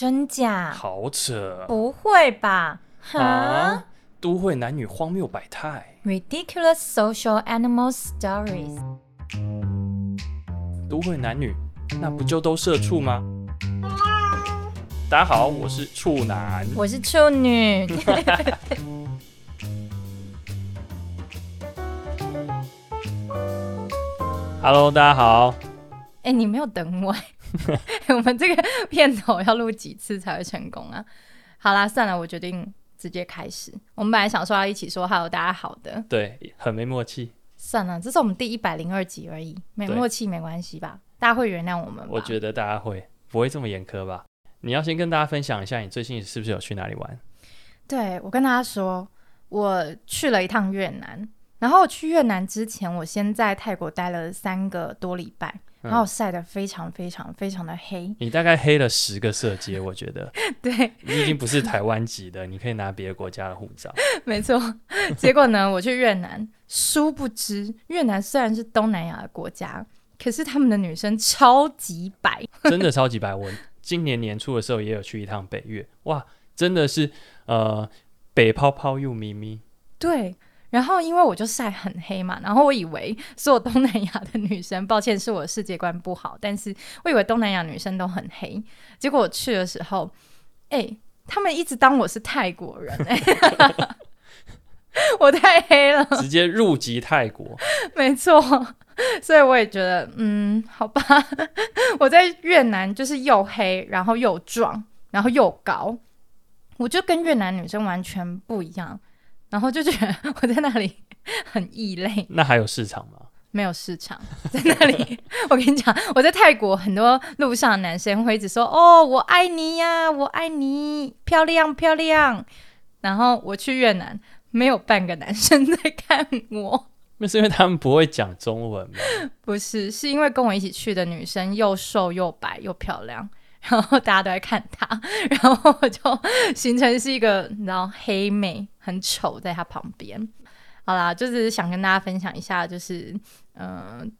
真假？好扯！不会吧？啊！都会男女荒谬百态，Ridiculous social animal stories。都会男女，那不就都社畜吗？大家好，我是处男，我是处女。Hello，大家好。哎、欸，你没有等我。我们这个片头要录几次才会成功啊？好啦，算了，我决定直接开始。我们本来想说要一起说 “Hello，大家好”的，对，很没默契。算了，这是我们第一百零二集而已，没默契没关系吧？大家会原谅我们吧？我觉得大家会，不会这么严苛吧？你要先跟大家分享一下，你最近是不是有去哪里玩？对，我跟大家说，我去了一趟越南。然后我去越南之前，我先在泰国待了三个多礼拜。然后晒得非常非常非常的黑，你大概黑了十个色阶，我觉得。对，你已经不是台湾籍的，你可以拿别的国家的护照。没错，结果呢，我去越南，殊不知越南虽然是东南亚的国家，可是他们的女生超级白，真的超级白。我今年年初的时候也有去一趟北越，哇，真的是呃，北泡泡又咪咪。对。然后因为我就晒很黑嘛，然后我以为所有东南亚的女生，抱歉是我的世界观不好，但是我以为东南亚女生都很黑，结果我去的时候，哎，他们一直当我是泰国人，哎，我太黑了，直接入籍泰国，没错，所以我也觉得，嗯，好吧，我在越南就是又黑，然后又壮，然后又高，我就跟越南女生完全不一样。然后就觉得我在那里很异类。那还有市场吗？没有市场，在那里。我跟你讲，我在泰国很多路上的男生会一直说：“哦，我爱你呀，我爱你，漂亮漂亮。”然后我去越南，没有半个男生在看我。那是因为他们不会讲中文吗？不是，是因为跟我一起去的女生又瘦又白又漂亮。然后大家都在看他，然后我就形成是一个你知道黑妹，很丑在他旁边。好啦，就是想跟大家分享一下，就是嗯、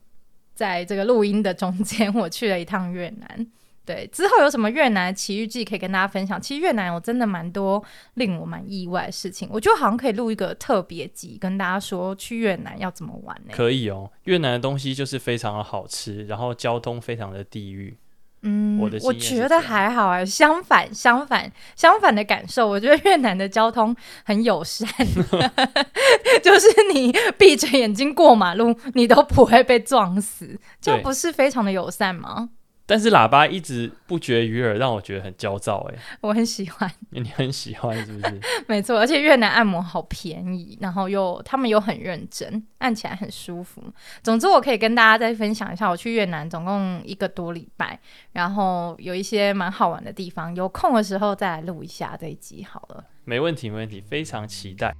在这个录音的中间，我去了一趟越南。对，之后有什么越南奇遇记可以跟大家分享？其实越南有真的蛮多令我蛮意外的事情，我觉得好像可以录一个特别集，跟大家说去越南要怎么玩呢？可以哦，越南的东西就是非常的好吃，然后交通非常的地狱。嗯，我，我觉得还好啊。相反，相反，相反的感受，我觉得越南的交通很友善，就是你闭着眼睛过马路，你都不会被撞死，这不是非常的友善吗？但是喇叭一直不绝于耳，让我觉得很焦躁。哎，我很喜欢，你很喜欢是不是？没错，而且越南按摩好便宜，然后又他们又很认真，按起来很舒服。总之，我可以跟大家再分享一下，我去越南总共一个多礼拜，然后有一些蛮好玩的地方。有空的时候再来录一下这一集好了。没问题，没问题，非常期待。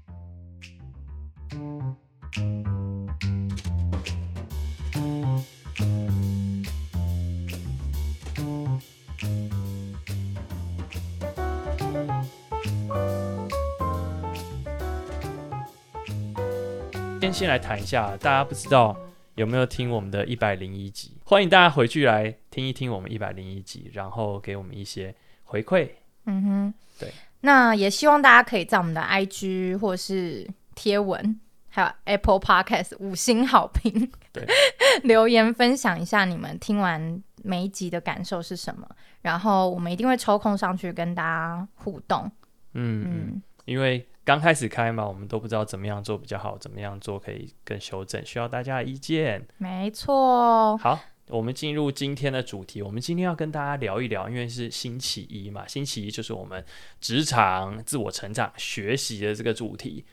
先先来谈一下，大家不知道有没有听我们的一百零一集？欢迎大家回去来听一听我们一百零一集，然后给我们一些回馈。嗯哼，对。那也希望大家可以在我们的 IG 或是贴文，还有 Apple Podcast 五星好评，对，留言分享一下你们听完每一集的感受是什么，然后我们一定会抽空上去跟大家互动。嗯嗯，因为。刚开始开嘛，我们都不知道怎么样做比较好，怎么样做可以更修正，需要大家的意见。没错。好，我们进入今天的主题。我们今天要跟大家聊一聊，因为是星期一嘛，星期一就是我们职场自我成长学习的这个主题。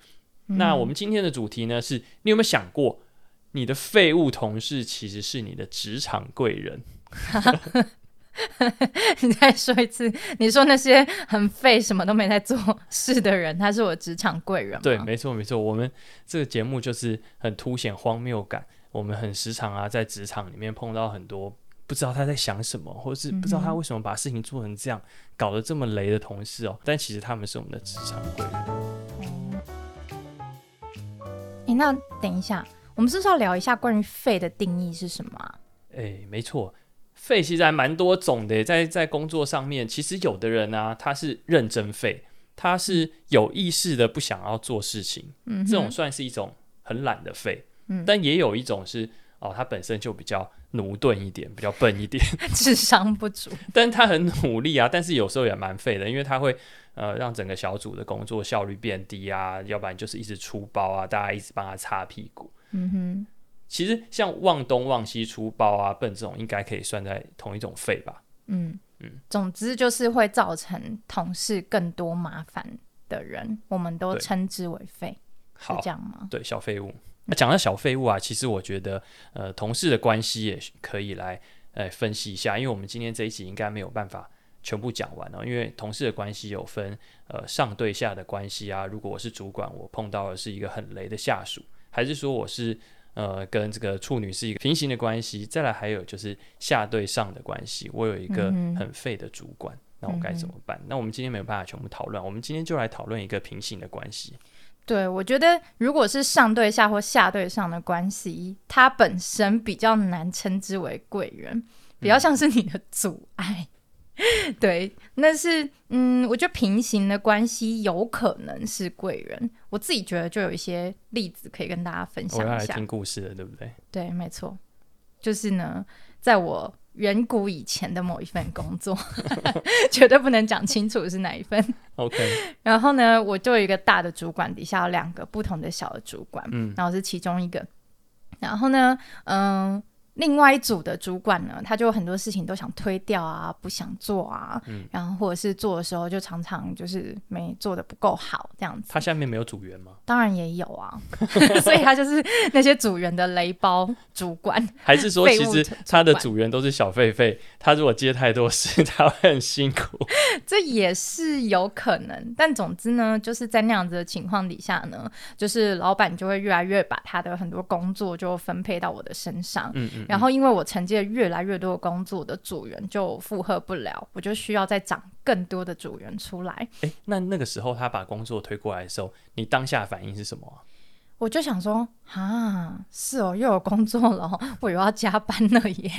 嗯。那我们今天的主题呢，是你有没有想过，你的废物同事其实是你的职场贵人？你再说一次，你说那些很废、什么都没在做事的人，他是我职场贵人吗？对，没错没错，我们这个节目就是很凸显荒谬感。我们很时常啊，在职场里面碰到很多不知道他在想什么，或者是不知道他为什么把事情做成这样，嗯、搞得这么雷的同事哦。但其实他们是我们的职场贵人。哦、嗯，那等一下，我们是不是要聊一下关于废的定义是什么啊？哎，没错。废其实还蛮多种的，在在工作上面，其实有的人呢、啊，他是认真废，他是有意识的不想要做事情，嗯，这种算是一种很懒的废，嗯，但也有一种是哦，他本身就比较駑钝一点，比较笨一点，智商不足，但他很努力啊，但是有时候也蛮废的，因为他会呃让整个小组的工作效率变低啊，要不然就是一直出包啊，大家一直帮他擦屁股，嗯哼。其实像忘东忘西出包啊、笨这种，应该可以算在同一种费吧？嗯嗯，总之就是会造成同事更多麻烦的人，我们都称之为废，是这样吗？对，小废物。那讲到小废物啊，其实我觉得呃，同事的关系也可以来呃分析一下，因为我们今天这一集应该没有办法全部讲完哦，因为同事的关系有分呃上对下的关系啊，如果我是主管，我碰到的是一个很雷的下属，还是说我是。呃，跟这个处女是一个平行的关系，再来还有就是下对上的关系。我有一个很废的主管，嗯、那我该怎么办？嗯、那我们今天没有办法全部讨论，我们今天就来讨论一个平行的关系。对，我觉得如果是上对下或下对上的关系，它本身比较难称之为贵人，比较像是你的阻碍。嗯 对，那是嗯，我觉得平行的关系有可能是贵人。我自己觉得就有一些例子可以跟大家分享一下。我要来听故事的，对不对？对，没错，就是呢，在我远古以前的某一份工作，绝对不能讲清楚是哪一份。OK。然后呢，我就有一个大的主管，底下有两个不同的小的主管，嗯，然后是其中一个。然后呢，嗯。另外一组的主管呢，他就很多事情都想推掉啊，不想做啊，嗯、然后或者是做的时候就常常就是没做的不够好这样子。他下面没有组员吗？当然也有啊，所以他就是那些组员的雷包主管。还是说，其实他的组员都是小狒狒，他如果接太多事，他会很辛苦。这也是有可能，但总之呢，就是在那样子的情况底下呢，就是老板就会越来越把他的很多工作就分配到我的身上。嗯嗯。然后，因为我承接越来越多的工作的组员就负荷不了，我就需要再涨更多的组员出来。诶，那那个时候他把工作推过来的时候，你当下反应是什么？我就想说，啊，是哦，又有工作了，我又要加班了耶。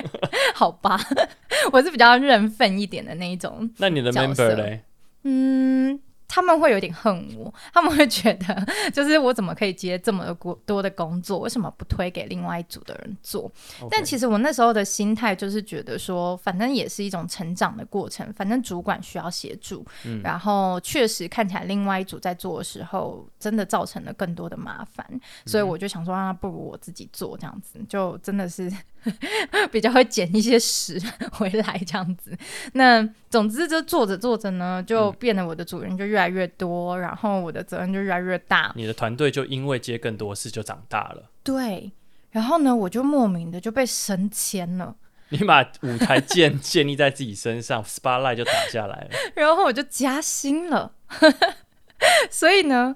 好吧，我是比较认份一点的那一种。那你的 member 嘞？嗯。他们会有点恨我，他们会觉得，就是我怎么可以接这么多的工作，为什么不推给另外一组的人做.但其实我那时候的心态就是觉得说，反正也是一种成长的过程，反正主管需要协助，嗯、然后确实看起来另外一组在做的时候，真的造成了更多的麻烦，嗯、所以我就想说，啊，不如我自己做这样子，就真的是。比较会捡一些屎 回来这样子，那总之就做着做着呢，就变得我的主人就越来越多，嗯、然后我的责任就越来越大。你的团队就因为接更多事就长大了。对，然后呢，我就莫名的就被升迁了。你把舞台建建立在自己身上，spotlight 就打下来了。然后我就加薪了。所以呢，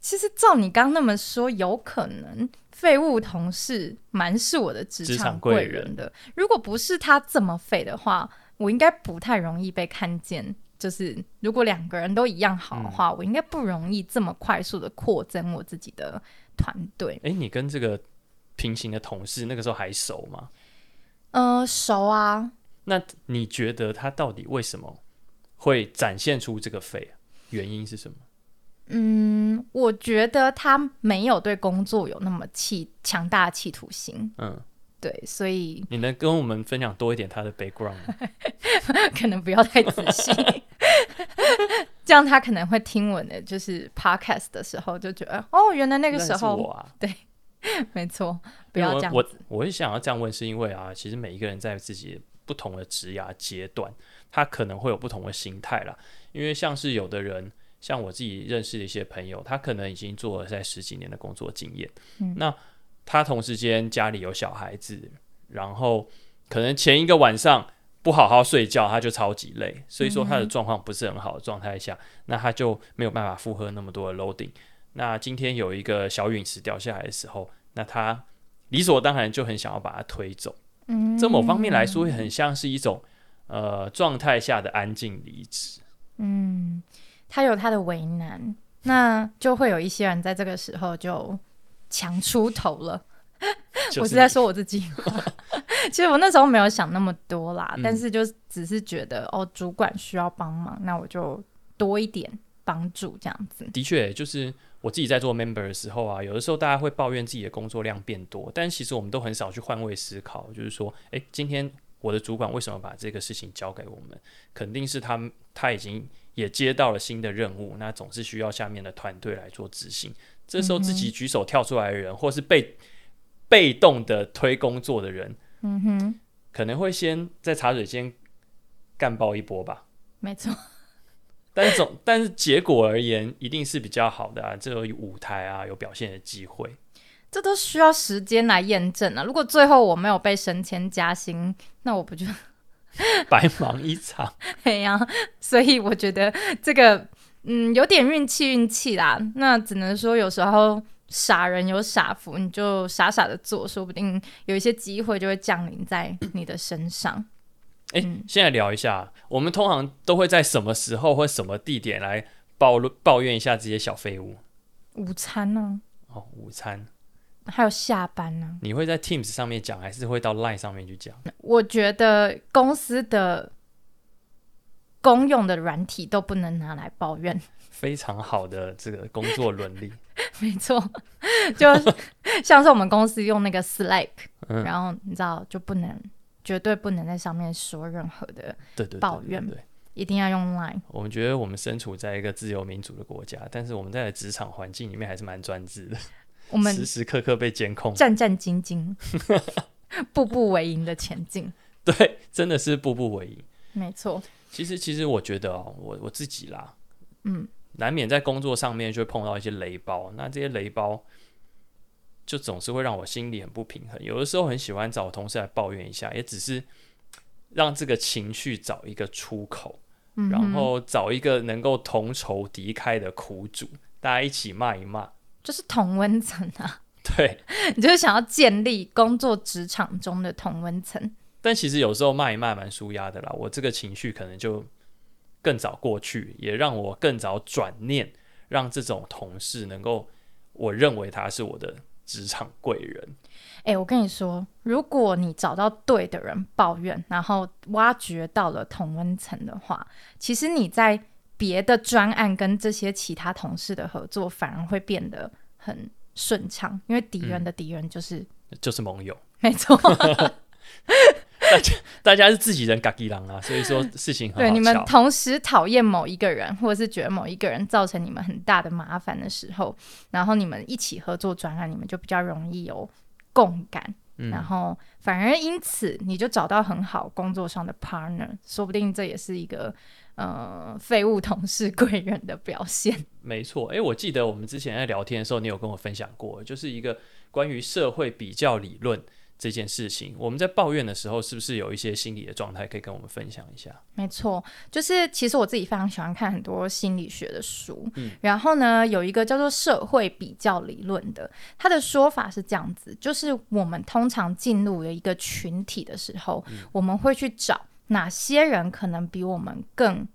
其实照你刚刚那么说，有可能。废物同事蛮是我的职场贵人的，如果不是他这么废的话，我应该不太容易被看见。就是如果两个人都一样好的话，嗯、我应该不容易这么快速的扩增我自己的团队。哎，你跟这个平行的同事那个时候还熟吗？呃，熟啊。那你觉得他到底为什么会展现出这个废？原因是什么？嗯，我觉得他没有对工作有那么气强大的企图心。嗯，对，所以你能跟我们分享多一点他的 background 吗？可能不要太仔细，这样他可能会听我的就是 podcast 的时候就觉得哦，原来那个时候我啊，对，没错，不要这样我。我我会想要这样问，是因为啊，其实每一个人在自己不同的职涯阶段，他可能会有不同的心态啦。因为像是有的人。像我自己认识的一些朋友，他可能已经做了在十几年的工作经验，嗯、那他同时间家里有小孩子，然后可能前一个晚上不好好睡觉，他就超级累，所以说他的状况不是很好的状态下，嗯、那他就没有办法负荷那么多的 loading。那今天有一个小陨石掉下来的时候，那他理所当然就很想要把它推走。嗯，这某方面来说，很像是一种呃状态下的安静离职。嗯。他有他的为难，那就会有一些人在这个时候就强出头了。我是在说我自己，其实我那时候没有想那么多啦，嗯、但是就只是觉得哦，主管需要帮忙，那我就多一点帮助这样子。的确，就是我自己在做 member 的时候啊，有的时候大家会抱怨自己的工作量变多，但其实我们都很少去换位思考，就是说，哎，今天我的主管为什么把这个事情交给我们？肯定是他他已经也接到了新的任务，那总是需要下面的团队来做执行。这时候自己举手跳出来的人，嗯、或是被被动的推工作的人，嗯哼，可能会先在茶水间干爆一波吧。没错，但总但是结果而言，一定是比较好的啊，这有舞台啊，有表现的机会。这都需要时间来验证啊。如果最后我没有被升迁加薪，那我不就 白忙一场？对呀，所以我觉得这个嗯有点运气运气啦。那只能说有时候。傻人有傻福，你就傻傻的做，说不定有一些机会就会降临在你的身上。哎、嗯，现在聊一下，我们通常都会在什么时候或什么地点来抱抱怨一下这些小废物？午餐呢、啊？哦，午餐，还有下班呢、啊？你会在 Teams 上面讲，还是会到 Line 上面去讲？我觉得公司的公用的软体都不能拿来抱怨。非常好的这个工作伦理，没错，就像是我们公司用那个 Slack，、嗯、然后你知道就不能绝对不能在上面说任何的抱怨，对，一定要用 Line。我们觉得我们身处在一个自由民主的国家，但是我们在职场环境里面还是蛮专制的，我们时时刻刻被监控，战战兢兢，步步为营的前进。对，真的是步步为营，没错。其实，其实我觉得哦，我我自己啦，嗯。难免在工作上面就会碰到一些雷包，那这些雷包就总是会让我心里很不平衡。有的时候很喜欢找同事来抱怨一下，也只是让这个情绪找一个出口，嗯、然后找一个能够同仇敌忾的苦主，大家一起骂一骂，就是同温层啊。对，你就是想要建立工作职场中的同温层。但其实有时候骂一骂蛮舒压的啦，我这个情绪可能就。更早过去，也让我更早转念，让这种同事能够，我认为他是我的职场贵人。哎、欸，我跟你说，如果你找到对的人抱怨，然后挖掘到了同温层的话，其实你在别的专案跟这些其他同事的合作，反而会变得很顺畅，因为敌人的敌人就是、嗯、就是盟友，没错。大家大家是自己人，嘎吉狼啊，所以说事情很好。对，你们同时讨厌某一个人，或者是觉得某一个人造成你们很大的麻烦的时候，然后你们一起合作专案，你们就比较容易有共感，嗯、然后反而因此你就找到很好工作上的 partner，说不定这也是一个呃废物同事贵人的表现。没错，哎，我记得我们之前在聊天的时候，你有跟我分享过，就是一个关于社会比较理论。这件事情，我们在抱怨的时候，是不是有一些心理的状态可以跟我们分享一下？没错，就是其实我自己非常喜欢看很多心理学的书，嗯，然后呢，有一个叫做社会比较理论的，他的说法是这样子，就是我们通常进入了一个群体的时候，嗯，我们会去找哪些人可能比我们更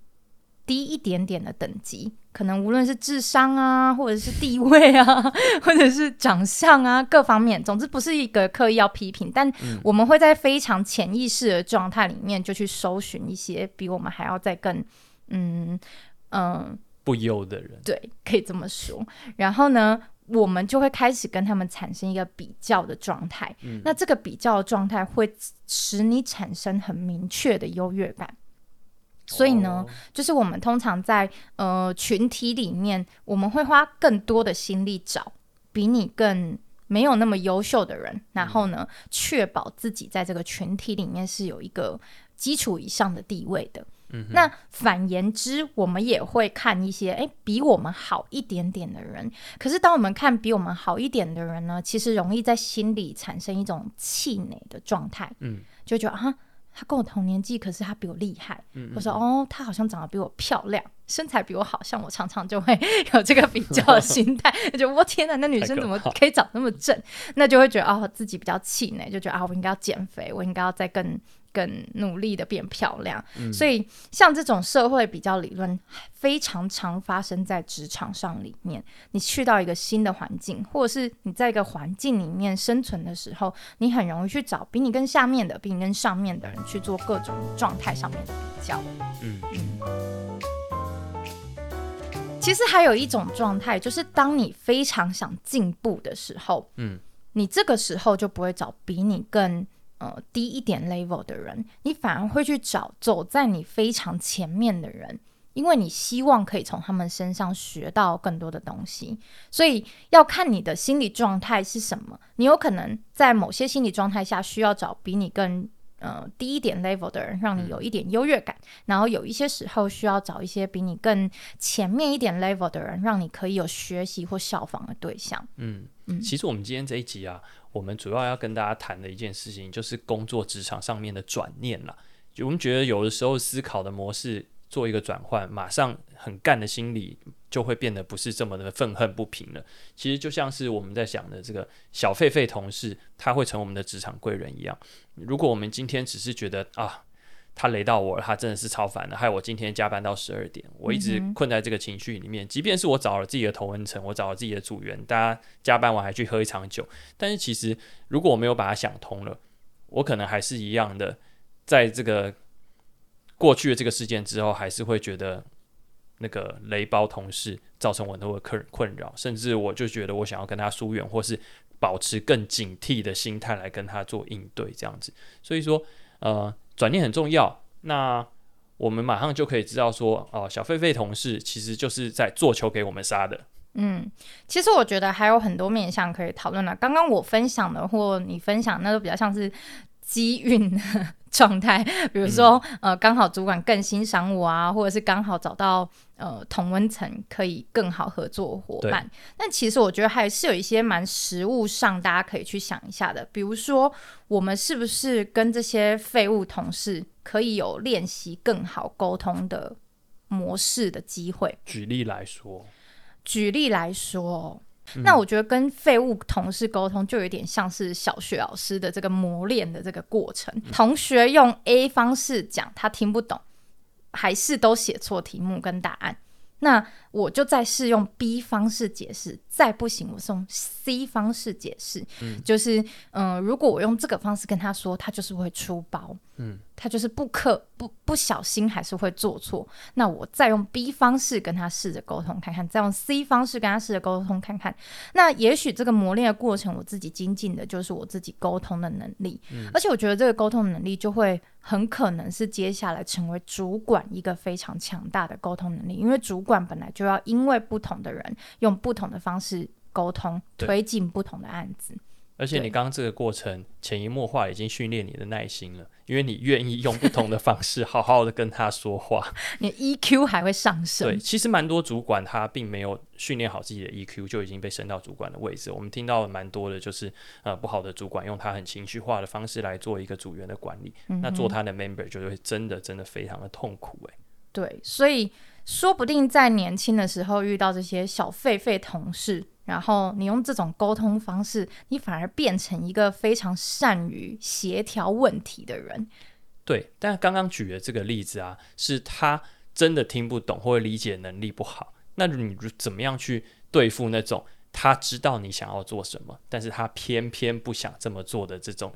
低一点点的等级。可能无论是智商啊，或者是地位啊，或者是长相啊，各方面，总之不是一个刻意要批评，但我们会在非常潜意识的状态里面，就去搜寻一些比我们还要再更，嗯嗯、呃、不优的人，对，可以这么说。然后呢，我们就会开始跟他们产生一个比较的状态，嗯、那这个比较的状态会使你产生很明确的优越感。所以呢，就是我们通常在呃群体里面，我们会花更多的心力找比你更没有那么优秀的人，然后呢，确保自己在这个群体里面是有一个基础以上的地位的。嗯，那反言之，我们也会看一些诶比我们好一点点的人。可是当我们看比我们好一点的人呢，其实容易在心里产生一种气馁的状态。嗯，就觉得啊。他跟我同年纪，可是他比我厉害。嗯嗯，我说哦，他好像长得比我漂亮，身材比我好，像我常常就会有这个比较的心态，就我天哪，那女生怎么可以长那么正？那就会觉得哦，自己比较气馁，就觉得啊，我应该要减肥，我应该要再更更努力的变漂亮。嗯、所以像这种社会比较理论，非常常发生在职场上里面。你去到一个新的环境，或者是你在一个环境里面生存的时候，你很容易去找比你更下面的、比你更上面的人去做各种状态上面的比较。嗯嗯。其实还有一种状态，就是当你非常想进步的时候，嗯。你这个时候就不会找比你更呃低一点 level 的人，你反而会去找走在你非常前面的人，因为你希望可以从他们身上学到更多的东西。所以要看你的心理状态是什么，你有可能在某些心理状态下需要找比你更呃低一点 level 的人，让你有一点优越感；然后有一些时候需要找一些比你更前面一点 level 的人，让你可以有学习或效仿的对象。嗯嗯。其实我们今天这一集啊，我们主要要跟大家谈的一件事情，就是工作职场上面的转念啦。就我们觉得有的时候思考的模式做一个转换，马上很干的心理就会变得不是这么的愤恨不平了。其实就像是我们在想的这个小狒狒同事，他会成我们的职场贵人一样。如果我们今天只是觉得啊。他雷到我了，他真的是超烦的，害我今天加班到十二点，我一直困在这个情绪里面。即便是我找了自己的同温层，我找了自己的组员，大家加班完还去喝一场酒，但是其实如果我没有把它想通了，我可能还是一样的，在这个过去的这个事件之后，还是会觉得那个雷包同事造成我很多的困困扰，甚至我就觉得我想要跟他疏远，或是保持更警惕的心态来跟他做应对，这样子。所以说，呃。转念很重要，那我们马上就可以知道说，哦，小狒狒同事其实就是在做球给我们杀的。嗯，其实我觉得还有很多面向可以讨论的。刚刚我分享的或你分享，那都比较像是机运状态，比如说，嗯、呃，刚好主管更欣赏我啊，或者是刚好找到呃同温层可以更好合作伙伴。对但其实我觉得还是有一些蛮实物上大家可以去想一下的，比如说我们是不是跟这些废物同事可以有练习更好沟通的模式的机会？举例来说，举例来说。那我觉得跟废物同事沟通就有点像是小学老师的这个磨练的这个过程。同学用 A 方式讲，他听不懂，还是都写错题目跟答案。那我就再试用 B 方式解释，再不行，我是用 C 方式解释。嗯，就是嗯、呃，如果我用这个方式跟他说，他就是会出包。嗯，他就是不可不不小心还是会做错。那我再用 B 方式跟他试着沟通看看，再用 C 方式跟他试着沟通看看。那也许这个磨练的过程，我自己精进的就是我自己沟通的能力。嗯，而且我觉得这个沟通能力就会很可能是接下来成为主管一个非常强大的沟通能力，因为主管本来就要因为不同的人用不同的方式沟通，推进不同的案子。而且你刚刚这个过程潜移默化已经训练你的耐心了，因为你愿意用不同的方式 好好的跟他说话，你 EQ 还会上升。对，其实蛮多主管他并没有训练好自己的 EQ，就已经被升到主管的位置。我们听到蛮多的就是呃不好的主管用他很情绪化的方式来做一个组员的管理，嗯、那做他的 member 就会真的真的非常的痛苦哎。对，所以说不定在年轻的时候遇到这些小狒狒同事。然后你用这种沟通方式，你反而变成一个非常善于协调问题的人。对，但刚刚举的这个例子啊，是他真的听不懂或者理解能力不好。那你怎么样去对付那种他知道你想要做什么，但是他偏偏不想这么做的这种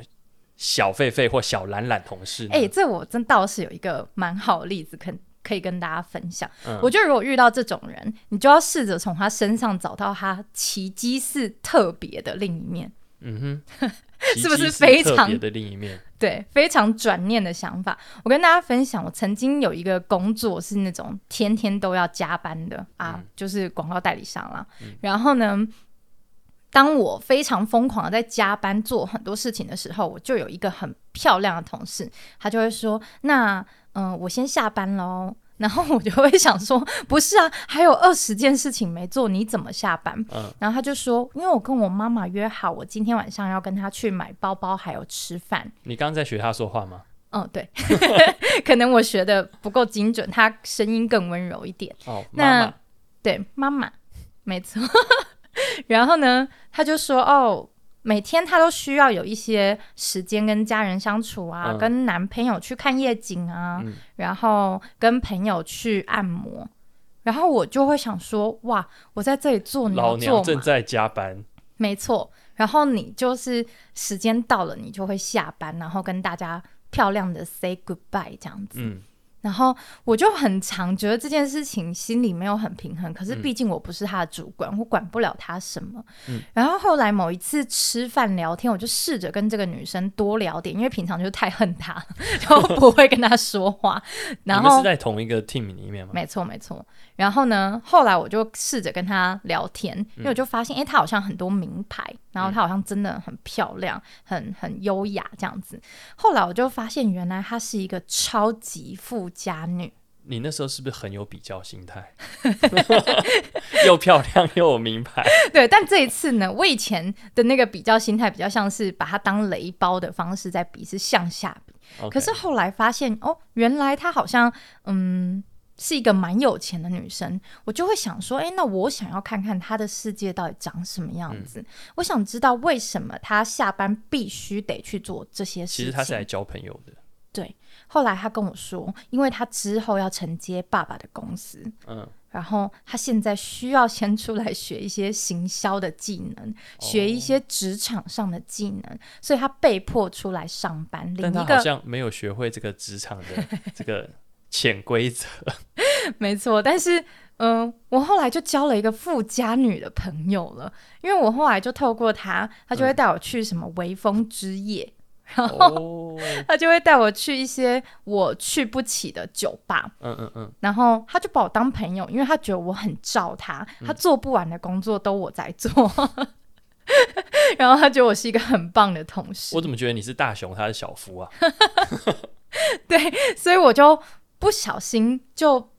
小狒狒或小懒懒同事呢？哎，这我真倒是有一个蛮好的例子，可可以跟大家分享。嗯、我觉得如果遇到这种人，你就要试着从他身上找到他奇迹是特别的另一面。嗯哼，是不是非常的另一面？对，非常转念的想法。我跟大家分享，我曾经有一个工作是那种天天都要加班的啊，嗯、就是广告代理商啦。嗯、然后呢，当我非常疯狂的在加班做很多事情的时候，我就有一个很漂亮的同事，他就会说：“那。”嗯、呃，我先下班喽。然后我就会想说，不是啊，还有二十件事情没做，你怎么下班？嗯，然后他就说，因为我跟我妈妈约好，我今天晚上要跟她去买包包，还有吃饭。你刚刚在学他说话吗？嗯，对，可能我学的不够精准，他声音更温柔一点。哦，那妈妈对妈妈，没错。然后呢，他就说，哦。每天他都需要有一些时间跟家人相处啊，嗯、跟男朋友去看夜景啊，嗯、然后跟朋友去按摩，然后我就会想说，哇，我在这里做，老娘正在加班，没错。然后你就是时间到了，你就会下班，然后跟大家漂亮的 say goodbye 这样子。嗯然后我就很常觉得这件事情心里没有很平衡，可是毕竟我不是他的主管，嗯、我管不了他什么。嗯、然后后来某一次吃饭聊天，我就试着跟这个女生多聊点，因为平常就太恨她，就不会跟她说话。然后你们是在同一个 team 里面吗？没错，没错。然后呢，后来我就试着跟她聊天，因为我就发现，哎、嗯，她好像很多名牌，然后她好像真的很漂亮，很很优雅这样子。后来我就发现，原来她是一个超级富家女。你那时候是不是很有比较心态？又漂亮又有名牌。对，但这一次呢，我以前的那个比较心态比较像是把它当雷包的方式在比，是向下比。可是后来发现，哦，原来她好像嗯是一个蛮有钱的女生，我就会想说，哎，那我想要看看她的世界到底长什么样子。嗯、我想知道为什么她下班必须得去做这些事情。其实她是来交朋友的。对。后来她跟我说，因为她之后要承接爸爸的公司，嗯，然后她现在需要先出来学一些行销的技能，哦、学一些职场上的技能，所以她被迫出来上班。但他好像没有学会这个职场的 这个潜规则。没错，但是嗯、呃，我后来就交了一个富家女的朋友了，因为我后来就透过她，她就会带我去什么微风之夜。然后 他就会带我去一些我去不起的酒吧，嗯嗯嗯，然后他就把我当朋友，因为他觉得我很照他，他做不完的工作都我在做，嗯、然后他觉得我是一个很棒的同事。我怎么觉得你是大熊，他是小夫啊？对，所以我就不小心就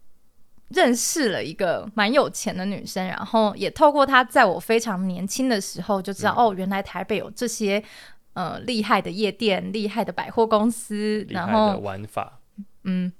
认识了一个蛮有钱的女生，然后也透过她，在我非常年轻的时候就知道，嗯、哦，原来台北有这些。呃，厉害的夜店，厉害的百货公司，然后玩法，嗯，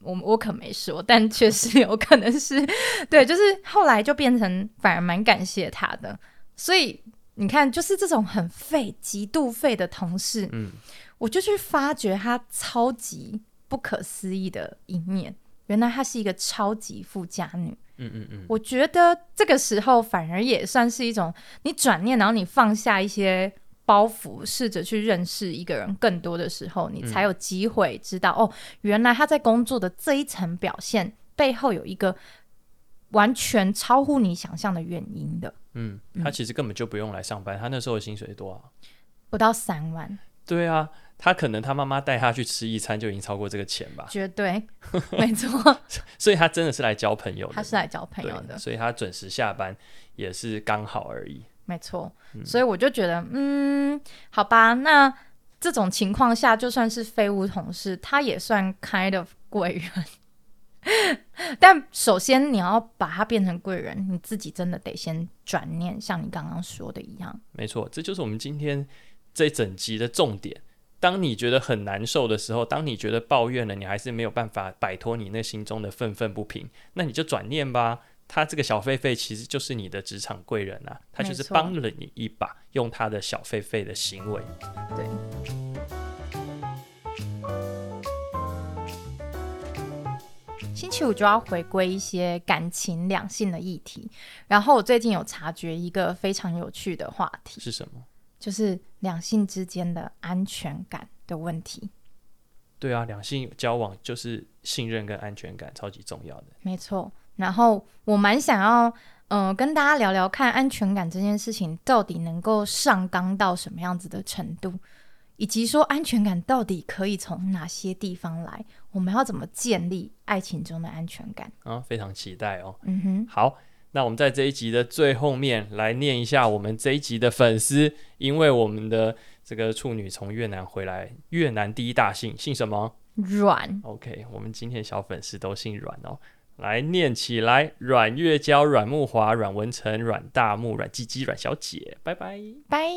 我我可没说，但确实有可能是，对，就是后来就变成反而蛮感谢他的，所以你看，就是这种很废、极度废的同事，嗯，我就去发掘他超级不可思议的一面，原来她是一个超级富家女，嗯嗯嗯，我觉得这个时候反而也算是一种你转念，然后你放下一些。包袱，试着去认识一个人更多的时候，你才有机会知道、嗯、哦，原来他在工作的这一层表现背后有一个完全超乎你想象的原因的。嗯，他其实根本就不用来上班，嗯、他那时候的薪水多少？不到三万。对啊，他可能他妈妈带他去吃一餐就已经超过这个钱吧？绝对，没错。所以他真的是来交朋友的，他是来交朋友的，所以他准时下班也是刚好而已。没错，所以我就觉得，嗯，好吧，那这种情况下，就算是废物同事，他也算 kind of 贵人。但首先你要把他变成贵人，你自己真的得先转念，像你刚刚说的一样。没错，这就是我们今天这整集的重点。当你觉得很难受的时候，当你觉得抱怨了，你还是没有办法摆脱你那心中的愤愤不平，那你就转念吧。他这个小狒狒其实就是你的职场贵人啊，他就是帮了你一把，用他的小狒狒的行为。对。星期五就要回归一些感情两性的议题，然后我最近有察觉一个非常有趣的话题，是什么？就是两性之间的安全感的问题。对啊，两性交往就是信任跟安全感超级重要的。没错。然后我蛮想要，嗯、呃，跟大家聊聊看安全感这件事情到底能够上纲到什么样子的程度，以及说安全感到底可以从哪些地方来，我们要怎么建立爱情中的安全感？啊，非常期待哦。嗯哼，好，那我们在这一集的最后面来念一下我们这一集的粉丝，因为我们的这个处女从越南回来，越南第一大姓姓什么？阮。OK，我们今天小粉丝都姓阮哦。来念起来：阮月娇、阮木华、阮文成、阮大木、阮鸡鸡、阮小姐。拜拜，拜。